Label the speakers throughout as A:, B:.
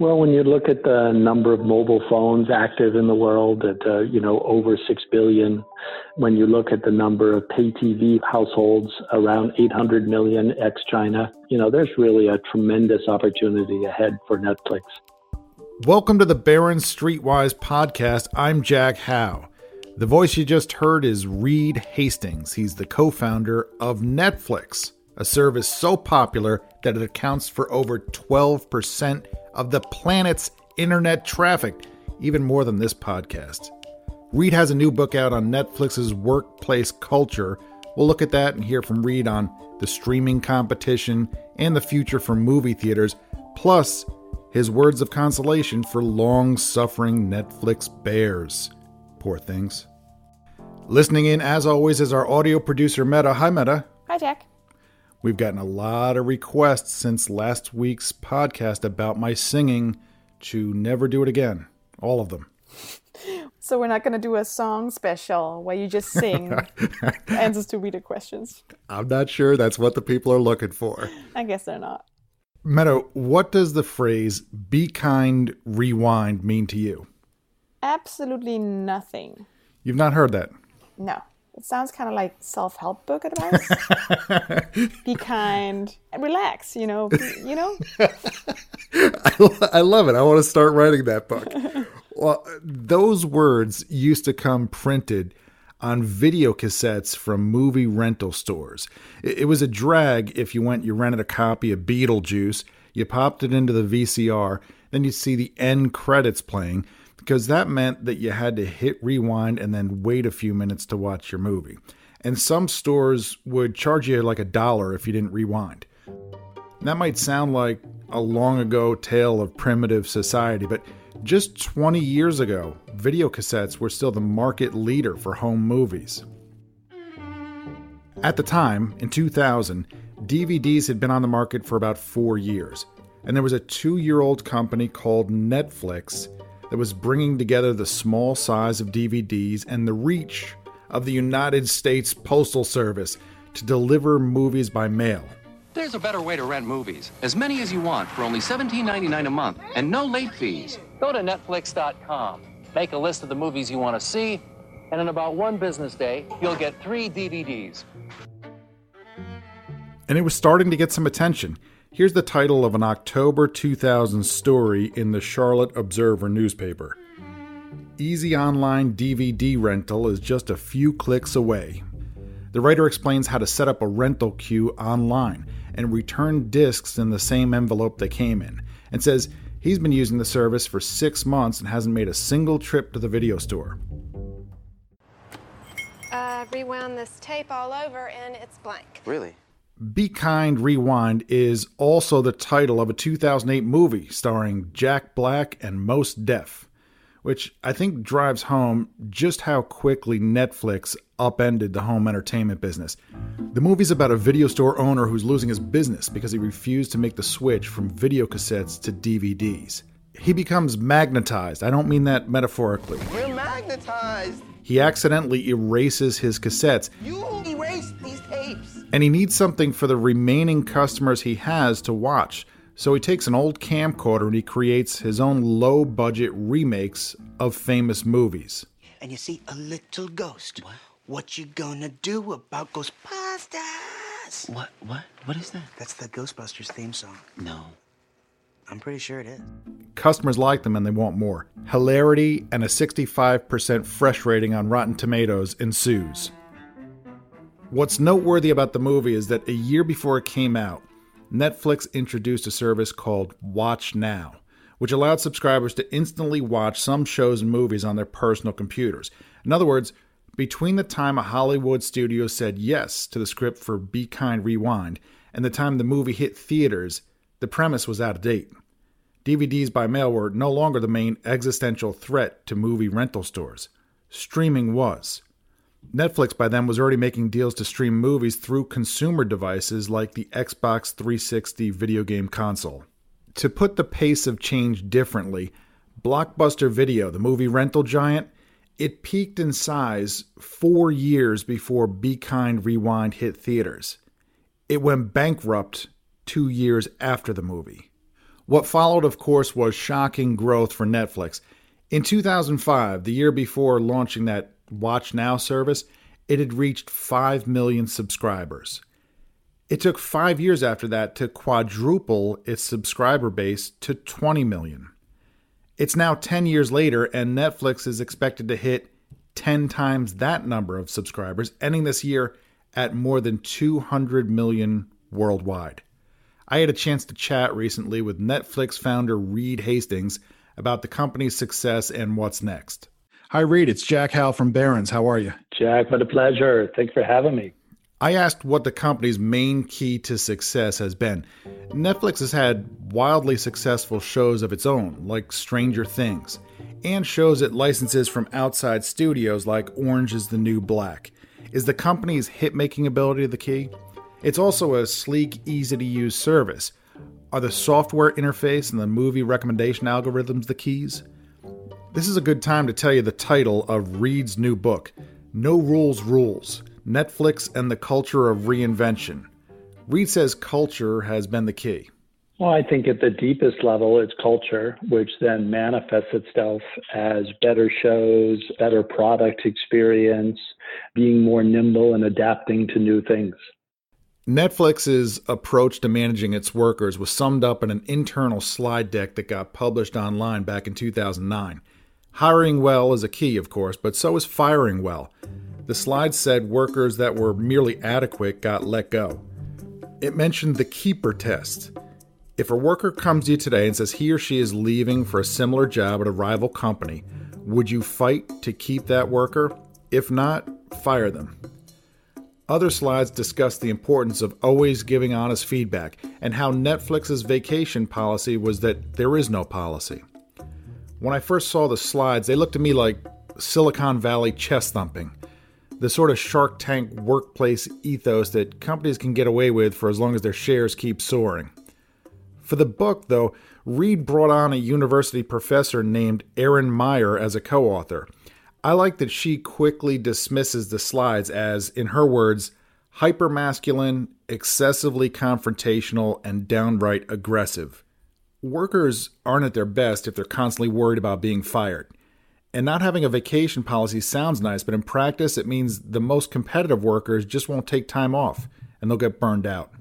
A: Well, when you look at the number of mobile phones active in the world at, uh, you know, over 6 billion, when you look at the number of pay TV households around 800 million ex China, you know, there's really a tremendous opportunity ahead for Netflix.
B: Welcome to the Barron's Streetwise podcast. I'm Jack Hough. The voice you just heard is Reed Hastings. He's the co founder of Netflix, a service so popular that it accounts for over 12% of the planet's internet traffic, even more than this podcast. Reed has a new book out on Netflix's workplace culture. We'll look at that and hear from Reed on the streaming competition and the future for movie theaters, plus his words of consolation for long suffering Netflix bears. Poor things. Listening in, as always, is our audio producer, Meta. Hi, Meta.
C: Hi, Jack.
B: We've gotten a lot of requests since last week's podcast about my singing to never do it again. All of them.
C: So we're not going to do a song special where you just sing answers to reader questions.
B: I'm not sure that's what the people are looking for.
C: I guess they're not.
B: Meta, what does the phrase be kind, rewind mean to you?
C: Absolutely nothing.
B: You've not heard that?
C: No. It sounds kind of like self-help book advice. Be kind and relax. You know. Be, you know.
B: I, I love it. I want to start writing that book. well, those words used to come printed on video cassettes from movie rental stores. It, it was a drag if you went, you rented a copy of Beetlejuice, you popped it into the VCR, then you'd see the end credits playing because that meant that you had to hit rewind and then wait a few minutes to watch your movie. And some stores would charge you like a dollar if you didn't rewind. That might sound like a long ago tale of primitive society, but just 20 years ago, video cassettes were still the market leader for home movies. At the time, in 2000, DVDs had been on the market for about four years, and there was a two year old company called Netflix that was bringing together the small size of DVDs and the reach of the United States Postal Service to deliver movies by mail.
D: There's a better way to rent movies. As many as you want for only $17.99 a month and no late fees. Go to Netflix.com, make a list of the movies you want to see, and in about one business day, you'll get three DVDs.
B: And it was starting to get some attention. Here's the title of an October 2000 story in the Charlotte Observer newspaper Easy online DVD rental is just a few clicks away. The writer explains how to set up a rental queue online and return discs in the same envelope they came in, and says he's been using the service for six months and hasn't made a single trip to the video store.
E: Uh, rewound this tape all over and it's blank.
F: Really?
B: Be Kind Rewind is also the title of a 2008 movie starring Jack Black and Mos Def, which I think drives home just how quickly Netflix upended the home entertainment business. The movie's about a video store owner who's losing his business because he refused to make the switch from video cassettes to DVDs. He becomes magnetized. I don't mean that metaphorically.
F: We're magnetized.
B: He accidentally erases his cassettes.
F: You erased these tapes.
B: And he needs something for the remaining customers he has to watch. So he takes an old camcorder and he creates his own low budget remakes of famous movies.
G: And you see a little ghost. What? What you gonna do about Ghostbusters?
F: What? What? What is that?
G: That's the Ghostbusters theme song.
F: No.
G: I'm pretty sure it is.
B: Customers like them and they want more. Hilarity and a 65% fresh rating on Rotten Tomatoes ensues. What's noteworthy about the movie is that a year before it came out, Netflix introduced a service called Watch Now, which allowed subscribers to instantly watch some shows and movies on their personal computers. In other words, between the time a Hollywood studio said yes to the script for Be Kind Rewind and the time the movie hit theaters, the premise was out of date. DVDs by mail were no longer the main existential threat to movie rental stores. Streaming was. Netflix by then was already making deals to stream movies through consumer devices like the Xbox 360 video game console. To put the pace of change differently, Blockbuster Video, the movie rental giant, it peaked in size four years before Be Kind Rewind hit theaters. It went bankrupt two years after the movie. What followed, of course, was shocking growth for Netflix. In 2005, the year before launching that Watch Now service, it had reached 5 million subscribers. It took five years after that to quadruple its subscriber base to 20 million. It's now 10 years later, and Netflix is expected to hit 10 times that number of subscribers, ending this year at more than 200 million worldwide. I had a chance to chat recently with Netflix founder Reed Hastings about the company's success and what's next. Hi, Reed. It's Jack Hough from Barron's. How are you?
A: Jack, what a pleasure. Thanks for having me.
B: I asked what the company's main key to success has been. Netflix has had wildly successful shows of its own, like Stranger Things, and shows it licenses from outside studios like Orange is the New Black. Is the company's hit making ability the key? It's also a sleek, easy to use service. Are the software interface and the movie recommendation algorithms the keys? This is a good time to tell you the title of Reed's new book, No Rules Rules Netflix and the Culture of Reinvention. Reed says culture has been the key.
A: Well, I think at the deepest level, it's culture, which then manifests itself as better shows, better product experience, being more nimble and adapting to new things.
B: Netflix's approach to managing its workers was summed up in an internal slide deck that got published online back in 2009. Hiring well is a key, of course, but so is firing well. The slide said workers that were merely adequate got let go. It mentioned the keeper test. If a worker comes to you today and says he or she is leaving for a similar job at a rival company, would you fight to keep that worker? If not, fire them. Other slides discuss the importance of always giving honest feedback and how Netflix's vacation policy was that there is no policy. When I first saw the slides, they looked to me like Silicon Valley chest thumping, the sort of Shark Tank workplace ethos that companies can get away with for as long as their shares keep soaring. For the book, though, Reed brought on a university professor named Erin Meyer as a co author. I like that she quickly dismisses the slides as, in her words, hypermasculine, excessively confrontational, and downright aggressive. Workers aren't at their best if they're constantly worried about being fired. And not having a vacation policy sounds nice, but in practice, it means the most competitive workers just won't take time off and they'll get burned out.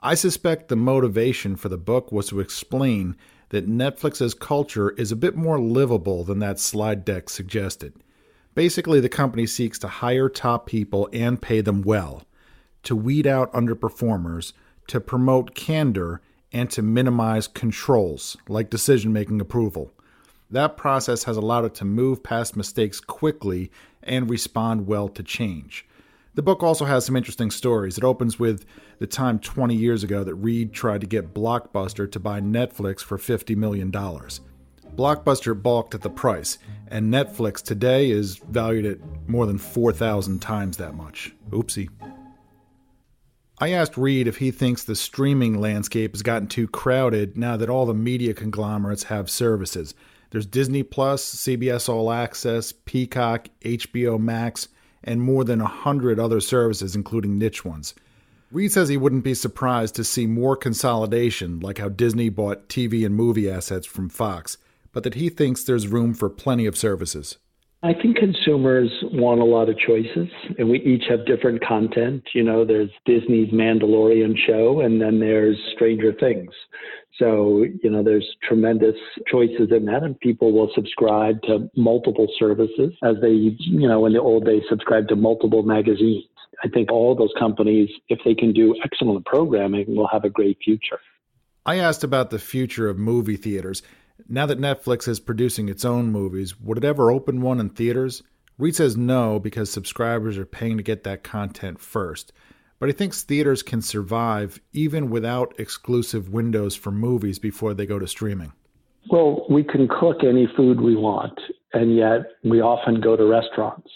B: I suspect the motivation for the book was to explain that Netflix's culture is a bit more livable than that slide deck suggested. Basically, the company seeks to hire top people and pay them well, to weed out underperformers, to promote candor, and to minimize controls like decision making approval. That process has allowed it to move past mistakes quickly and respond well to change. The book also has some interesting stories. It opens with the time 20 years ago that Reed tried to get Blockbuster to buy Netflix for $50 million. Blockbuster balked at the price, and Netflix today is valued at more than 4,000 times that much. Oopsie. I asked Reed if he thinks the streaming landscape has gotten too crowded now that all the media conglomerates have services. There's Disney Plus, CBS All Access, Peacock, HBO Max, and more than a hundred other services, including niche ones. Reed says he wouldn't be surprised to see more consolidation, like how Disney bought TV and movie assets from Fox, but that he thinks there's room for plenty of services.
A: I think consumers want a lot of choices, and we each have different content. You know, there's Disney's Mandalorian show, and then there's Stranger Things. So, you know, there's tremendous choices in that, and people will subscribe to multiple services as they, you know, in the old days, subscribe to multiple magazines. I think all those companies, if they can do excellent programming, will have a great future.
B: I asked about the future of movie theaters. Now that Netflix is producing its own movies, would it ever open one in theaters? Reed says no because subscribers are paying to get that content first. But he thinks theaters can survive even without exclusive windows for movies before they go to streaming.
A: Well, we can cook any food we want, and yet we often go to restaurants.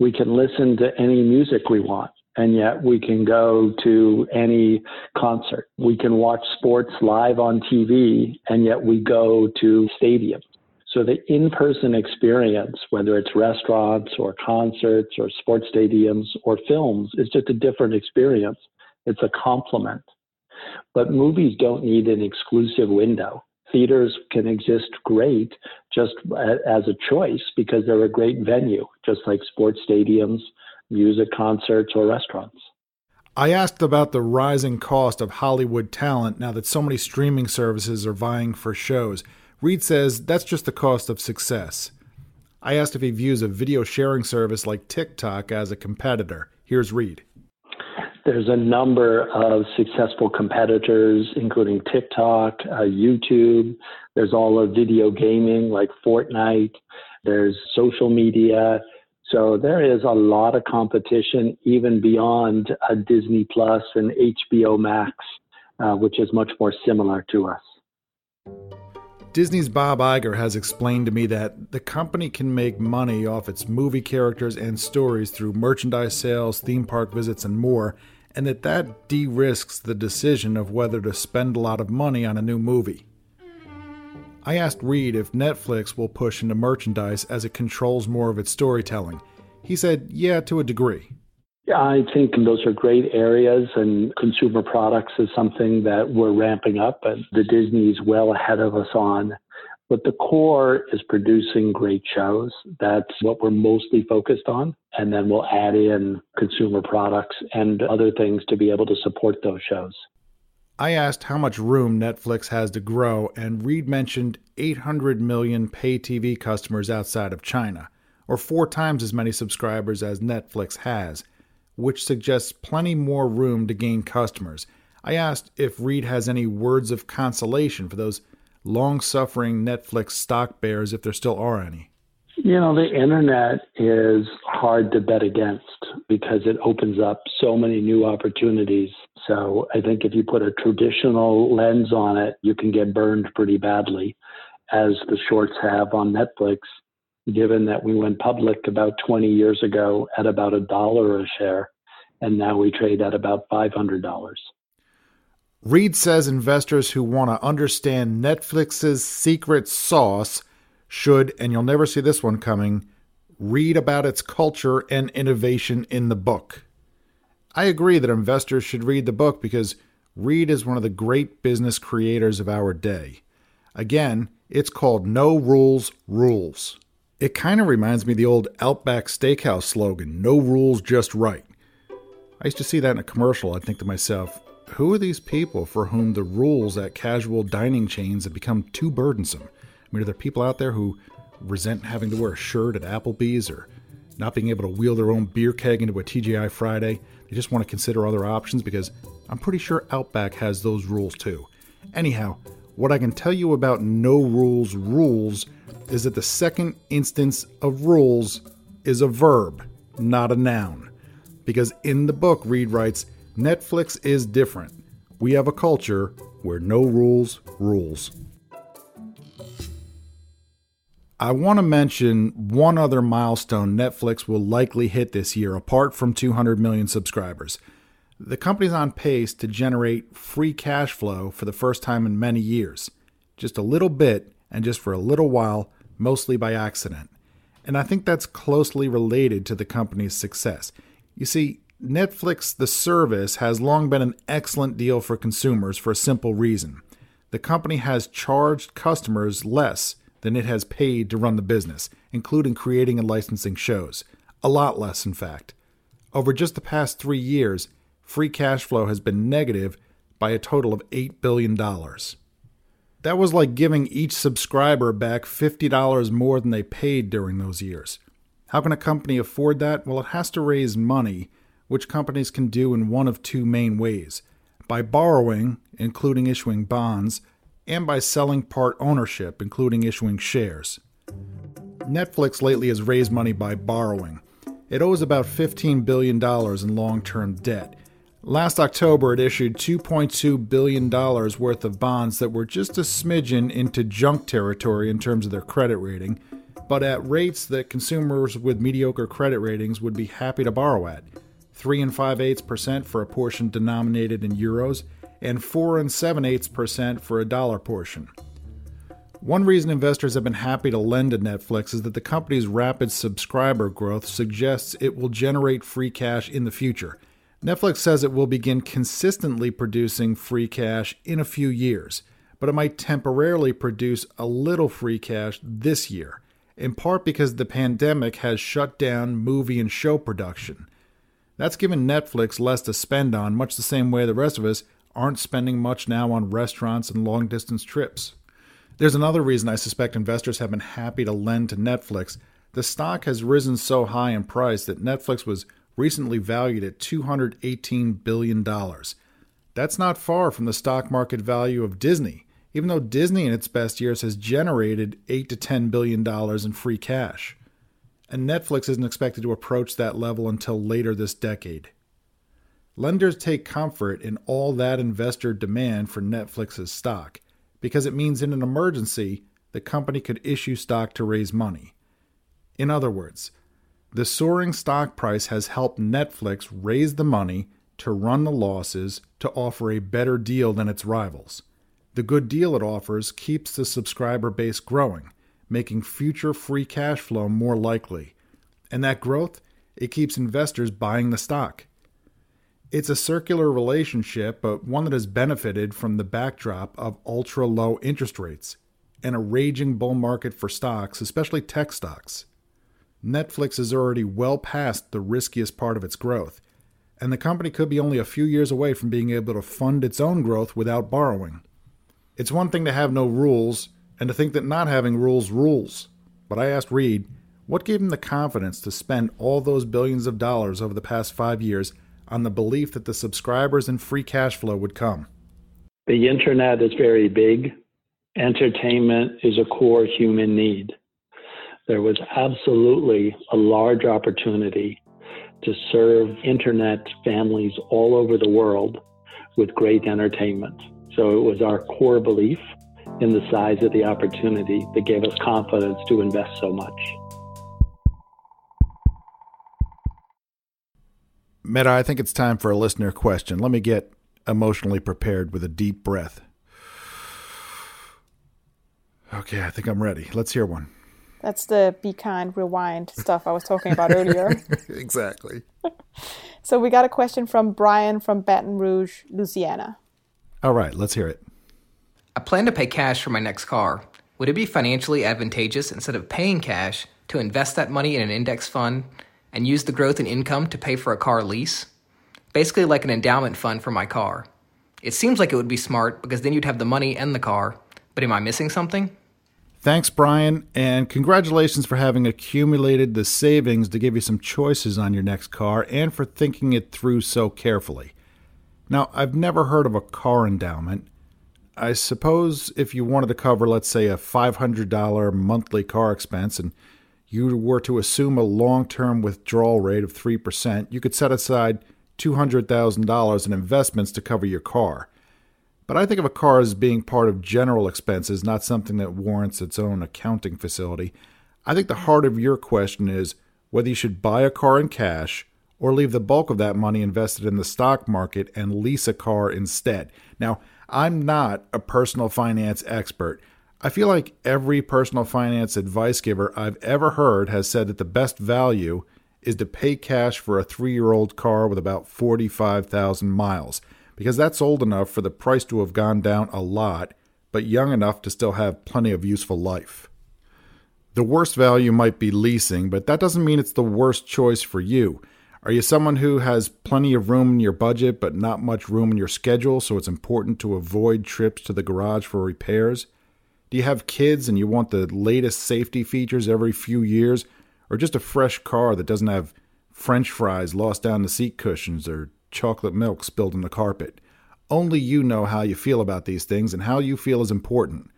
A: We can listen to any music we want, and yet we can go to any concert. We can watch sports live on TV, and yet we go to stadiums. So the in-person experience, whether it's restaurants or concerts or sports stadiums or films, is just a different experience. It's a complement. But movies don't need an exclusive window. Theaters can exist great just as a choice because they're a great venue, just like sports stadiums, music concerts, or restaurants.
B: I asked about the rising cost of Hollywood talent now that so many streaming services are vying for shows. Reed says that's just the cost of success. I asked if he views a video sharing service like TikTok as a competitor. Here's Reed.
A: There's a number of successful competitors, including TikTok, uh, YouTube. There's all of video gaming like Fortnite. There's social media. So there is a lot of competition, even beyond uh, Disney Plus and HBO Max, uh, which is much more similar to us.
B: Disney's Bob Iger has explained to me that the company can make money off its movie characters and stories through merchandise sales, theme park visits, and more, and that that de risks the decision of whether to spend a lot of money on a new movie. I asked Reed if Netflix will push into merchandise as it controls more of its storytelling. He said, yeah, to a degree.
A: Yeah, I think those are great areas, and consumer products is something that we're ramping up, and the Disney's well ahead of us on. But the core is producing great shows. That's what we're mostly focused on. And then we'll add in consumer products and other things to be able to support those shows.
B: I asked how much room Netflix has to grow, and Reed mentioned 800 million pay TV customers outside of China, or four times as many subscribers as Netflix has which suggests plenty more room to gain customers. I asked if Reed has any words of consolation for those long suffering Netflix stock bears, if there still are any.
A: You know, the internet is hard to bet against because it opens up so many new opportunities. So I think if you put a traditional lens on it, you can get burned pretty badly, as the shorts have on Netflix given that we went public about 20 years ago at about a dollar a share, and now we trade at about $500.
B: Reed says investors who want to understand Netflix's secret sauce should, and you'll never see this one coming, read about its culture and innovation in the book. I agree that investors should read the book because Reed is one of the great business creators of our day. Again, it's called No Rules Rules. It kind of reminds me of the old Outback Steakhouse slogan no rules, just right. I used to see that in a commercial. I'd think to myself, who are these people for whom the rules at casual dining chains have become too burdensome? I mean, are there people out there who resent having to wear a shirt at Applebee's or not being able to wheel their own beer keg into a TGI Friday? They just want to consider other options because I'm pretty sure Outback has those rules too. Anyhow, what I can tell you about no rules rules is that the second instance of rules is a verb, not a noun. Because in the book, Reed writes, Netflix is different. We have a culture where no rules rules. I want to mention one other milestone Netflix will likely hit this year, apart from 200 million subscribers. The company's on pace to generate free cash flow for the first time in many years. Just a little bit, and just for a little while, mostly by accident. And I think that's closely related to the company's success. You see, Netflix, the service, has long been an excellent deal for consumers for a simple reason. The company has charged customers less than it has paid to run the business, including creating and licensing shows. A lot less, in fact. Over just the past three years, free cash flow has been negative by a total of $8 billion. That was like giving each subscriber back $50 more than they paid during those years. How can a company afford that? Well, it has to raise money, which companies can do in one of two main ways by borrowing, including issuing bonds, and by selling part ownership, including issuing shares. Netflix lately has raised money by borrowing. It owes about $15 billion in long term debt Last October, it issued $2.2 billion worth of bonds that were just a smidgen into junk territory in terms of their credit rating, but at rates that consumers with mediocre credit ratings would be happy to borrow at 3 and 5 eighths percent for a portion denominated in euros, and 4 and 7 eighths percent for a dollar portion. One reason investors have been happy to lend to Netflix is that the company's rapid subscriber growth suggests it will generate free cash in the future Netflix says it will begin consistently producing free cash in a few years, but it might temporarily produce a little free cash this year, in part because the pandemic has shut down movie and show production. That's given Netflix less to spend on, much the same way the rest of us aren't spending much now on restaurants and long distance trips. There's another reason I suspect investors have been happy to lend to Netflix. The stock has risen so high in price that Netflix was recently valued at $218 billion. That's not far from the stock market value of Disney, even though Disney in its best years has generated 8 to 10 billion dollars in free cash. And Netflix isn't expected to approach that level until later this decade. Lenders take comfort in all that investor demand for Netflix's stock because it means in an emergency, the company could issue stock to raise money. In other words, the soaring stock price has helped Netflix raise the money to run the losses to offer a better deal than its rivals. The good deal it offers keeps the subscriber base growing, making future free cash flow more likely. And that growth, it keeps investors buying the stock. It's a circular relationship, but one that has benefited from the backdrop of ultra low interest rates and a raging bull market for stocks, especially tech stocks. Netflix is already well past the riskiest part of its growth, and the company could be only a few years away from being able to fund its own growth without borrowing. It's one thing to have no rules and to think that not having rules rules. But I asked Reed, what gave him the confidence to spend all those billions of dollars over the past five years on the belief that the subscribers and free cash flow would come.
A: The internet is very big. Entertainment is a core human need. There was absolutely a large opportunity to serve internet families all over the world with great entertainment. So it was our core belief in the size of the opportunity that gave us confidence to invest so much.
B: Meta, I think it's time for a listener question. Let me get emotionally prepared with a deep breath. Okay, I think I'm ready. Let's hear one.
C: That's the be kind, rewind stuff I was talking about earlier.
B: exactly.
C: so we got a question from Brian from Baton Rouge, Louisiana.
B: All right, let's hear it.
H: I plan to pay cash for my next car. Would it be financially advantageous instead of paying cash to invest that money in an index fund and use the growth in income to pay for a car lease. Basically, like an endowment fund for my car. It seems like it would be smart because then you'd have the money and the car. But am I missing something?
B: Thanks, Brian, and congratulations for having accumulated the savings to give you some choices on your next car and for thinking it through so carefully. Now, I've never heard of a car endowment. I suppose if you wanted to cover, let's say, a $500 monthly car expense and you were to assume a long term withdrawal rate of 3%, you could set aside $200,000 in investments to cover your car. But I think of a car as being part of general expenses, not something that warrants its own accounting facility. I think the heart of your question is whether you should buy a car in cash or leave the bulk of that money invested in the stock market and lease a car instead. Now, I'm not a personal finance expert. I feel like every personal finance advice giver I've ever heard has said that the best value is to pay cash for a three year old car with about 45,000 miles, because that's old enough for the price to have gone down a lot, but young enough to still have plenty of useful life. The worst value might be leasing, but that doesn't mean it's the worst choice for you. Are you someone who has plenty of room in your budget but not much room in your schedule, so it's important to avoid trips to the garage for repairs? Do you have kids and you want the latest safety features every few years, or just a fresh car that doesn't have french fries lost down the seat cushions or chocolate milk spilled on the carpet? Only you know how you feel about these things and how you feel is important.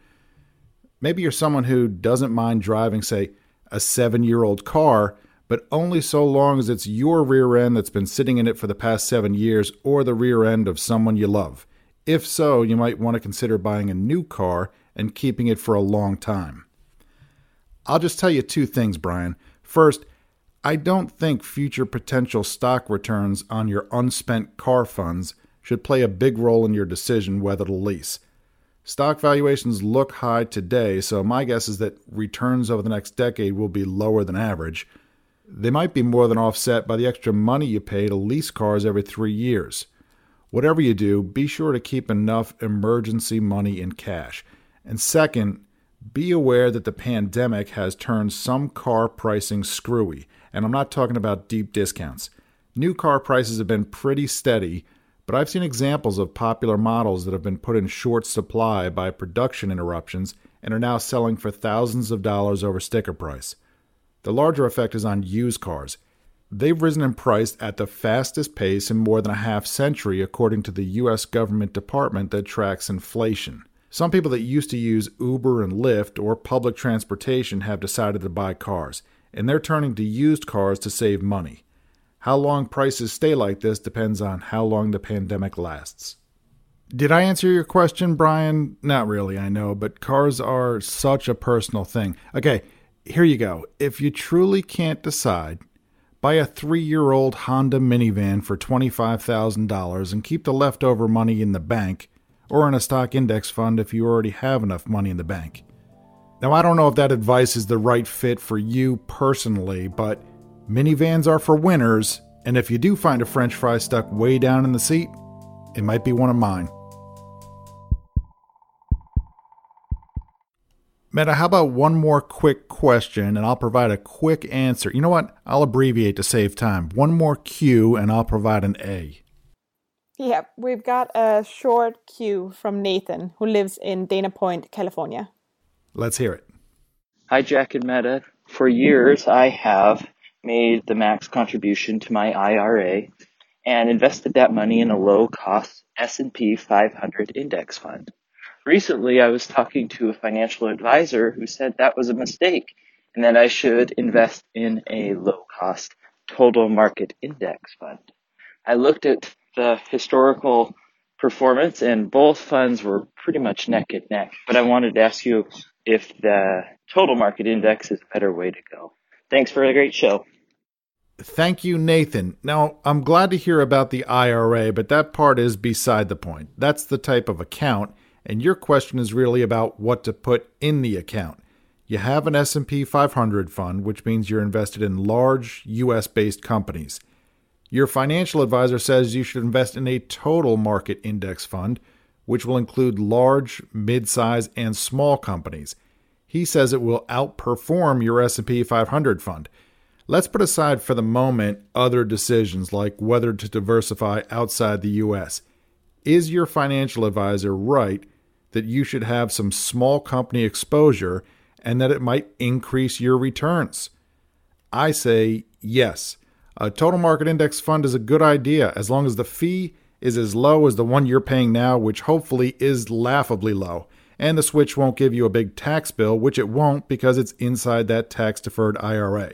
B: Maybe you're someone who doesn't mind driving, say, a seven year old car, but only so long as it's your rear end that's been sitting in it for the past seven years or the rear end of someone you love. If so, you might want to consider buying a new car and keeping it for a long time. I'll just tell you two things, Brian. First, I don't think future potential stock returns on your unspent car funds should play a big role in your decision whether to lease. Stock valuations look high today, so my guess is that returns over the next decade will be lower than average. They might be more than offset by the extra money you pay to lease cars every three years. Whatever you do, be sure to keep enough emergency money in cash. And second, be aware that the pandemic has turned some car pricing screwy, and I'm not talking about deep discounts. New car prices have been pretty steady, but I've seen examples of popular models that have been put in short supply by production interruptions and are now selling for thousands of dollars over sticker price. The larger effect is on used cars. They've risen in price at the fastest pace in more than a half century, according to the U.S. government department that tracks inflation. Some people that used to use Uber and Lyft or public transportation have decided to buy cars, and they're turning to used cars to save money. How long prices stay like this depends on how long the pandemic lasts. Did I answer your question, Brian? Not really, I know, but cars are such a personal thing. Okay, here you go. If you truly can't decide, buy a three year old Honda minivan for $25,000 and keep the leftover money in the bank or in a stock index fund if you already have enough money in the bank. Now, I don't know if that advice is the right fit for you personally, but minivans are for winners, and if you do find a french fry stuck way down in the seat, it might be one of mine. Meta, how about one more quick question and I'll provide a quick answer? You know what? I'll abbreviate to save time. One more Q and I'll provide an A.
C: Yep, we've got a short cue from Nathan, who lives in Dana Point, California.
B: Let's hear it.
I: Hi, Jack and Meta. For years, I have made the max contribution to my IRA and invested that money in a low-cost S&P 500 index fund. Recently, I was talking to a financial advisor who said that was a mistake and that I should invest in a low-cost total market index fund. I looked at the historical performance, and both funds were pretty much neck and neck. But I wanted to ask you if the total market index is a better way to go. Thanks for a great show.
B: Thank you, Nathan. Now, I'm glad to hear about the IRA, but that part is beside the point. That's the type of account, and your question is really about what to put in the account. You have an S&P 500 fund, which means you're invested in large US-based companies. Your financial advisor says you should invest in a total market index fund, which will include large, mid-size, and small companies. He says it will outperform your S&P 500 fund. Let's put aside for the moment other decisions like whether to diversify outside the US. Is your financial advisor right that you should have some small company exposure and that it might increase your returns? I say yes. A total market index fund is a good idea as long as the fee is as low as the one you're paying now, which hopefully is laughably low. And the switch won't give you a big tax bill, which it won't because it's inside that tax deferred IRA.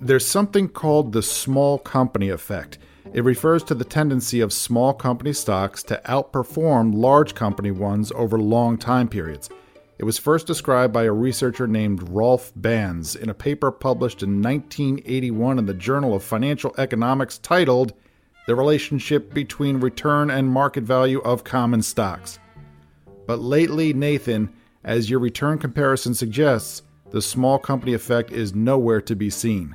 B: There's something called the small company effect. It refers to the tendency of small company stocks to outperform large company ones over long time periods. It was first described by a researcher named Rolf Banz in a paper published in 1981 in the Journal of Financial Economics titled The Relationship Between Return and Market Value of Common Stocks. But lately, Nathan, as your return comparison suggests, the small company effect is nowhere to be seen.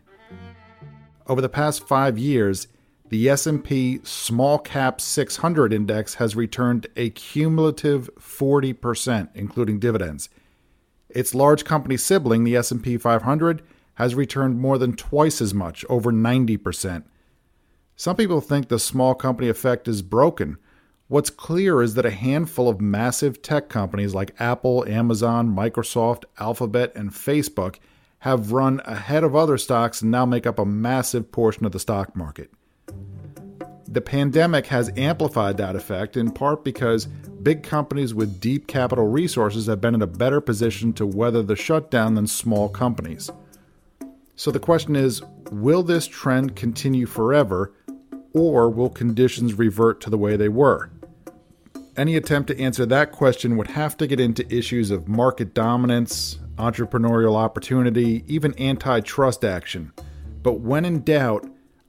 B: Over the past 5 years, the S&P Small Cap 600 index has returned a cumulative 40% including dividends. Its large company sibling, the S&P 500, has returned more than twice as much, over 90%. Some people think the small company effect is broken. What's clear is that a handful of massive tech companies like Apple, Amazon, Microsoft, Alphabet, and Facebook have run ahead of other stocks and now make up a massive portion of the stock market. The pandemic has amplified that effect in part because big companies with deep capital resources have been in a better position to weather the shutdown than small companies. So the question is will this trend continue forever, or will conditions revert to the way they were? Any attempt to answer that question would have to get into issues of market dominance, entrepreneurial opportunity, even antitrust action. But when in doubt,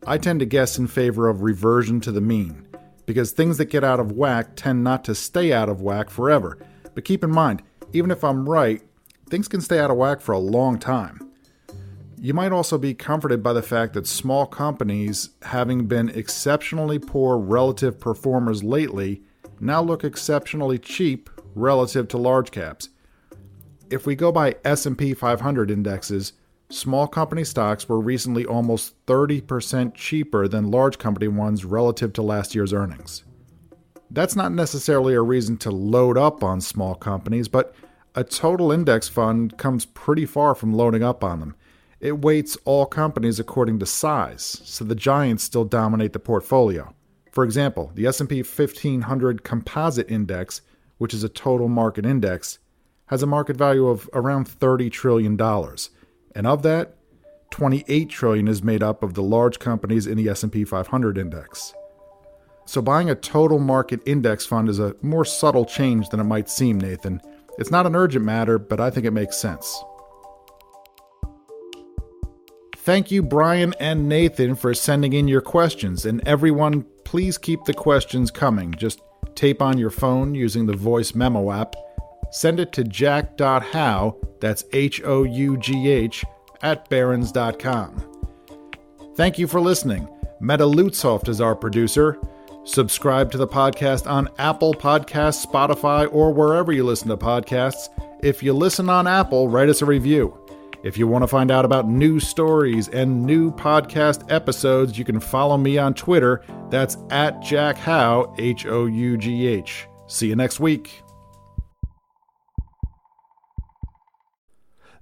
B: I tend to guess in favor of reversion to the mean, because things that get out of whack tend not to stay out of whack forever. But keep in mind, even if I'm right, things can stay out of whack for a long time. You might also be comforted by the fact that small companies, having been exceptionally poor relative performers lately, now look exceptionally cheap relative to large caps. If we go by S&P 500 indexes, small company stocks were recently almost 30% cheaper than large company ones relative to last year's earnings. That's not necessarily a reason to load up on small companies, but a total index fund comes pretty far from loading up on them. It weights all companies according to size, so the giants still dominate the portfolio. For example, the S&P 1500 Composite Index, which is a total market index, has a market value of around 30 trillion dollars. And of that, 28 trillion is made up of the large companies in the S&P 500 index. So buying a total market index fund is a more subtle change than it might seem, Nathan. It's not an urgent matter, but I think it makes sense. Thank you, Brian and Nathan, for sending in your questions. And everyone, please keep the questions coming. Just tape on your phone using the voice memo app. Send it to jack.hough, that's H O U G H, at barrons.com. Thank you for listening. Meta Lutzoft is our producer. Subscribe to the podcast on Apple Podcasts, Spotify, or wherever you listen to podcasts. If you listen on Apple, write us a review. If you want to find out about new stories and new podcast episodes, you can follow me on Twitter. That's at Jack Hough, H O U G H. See you next week.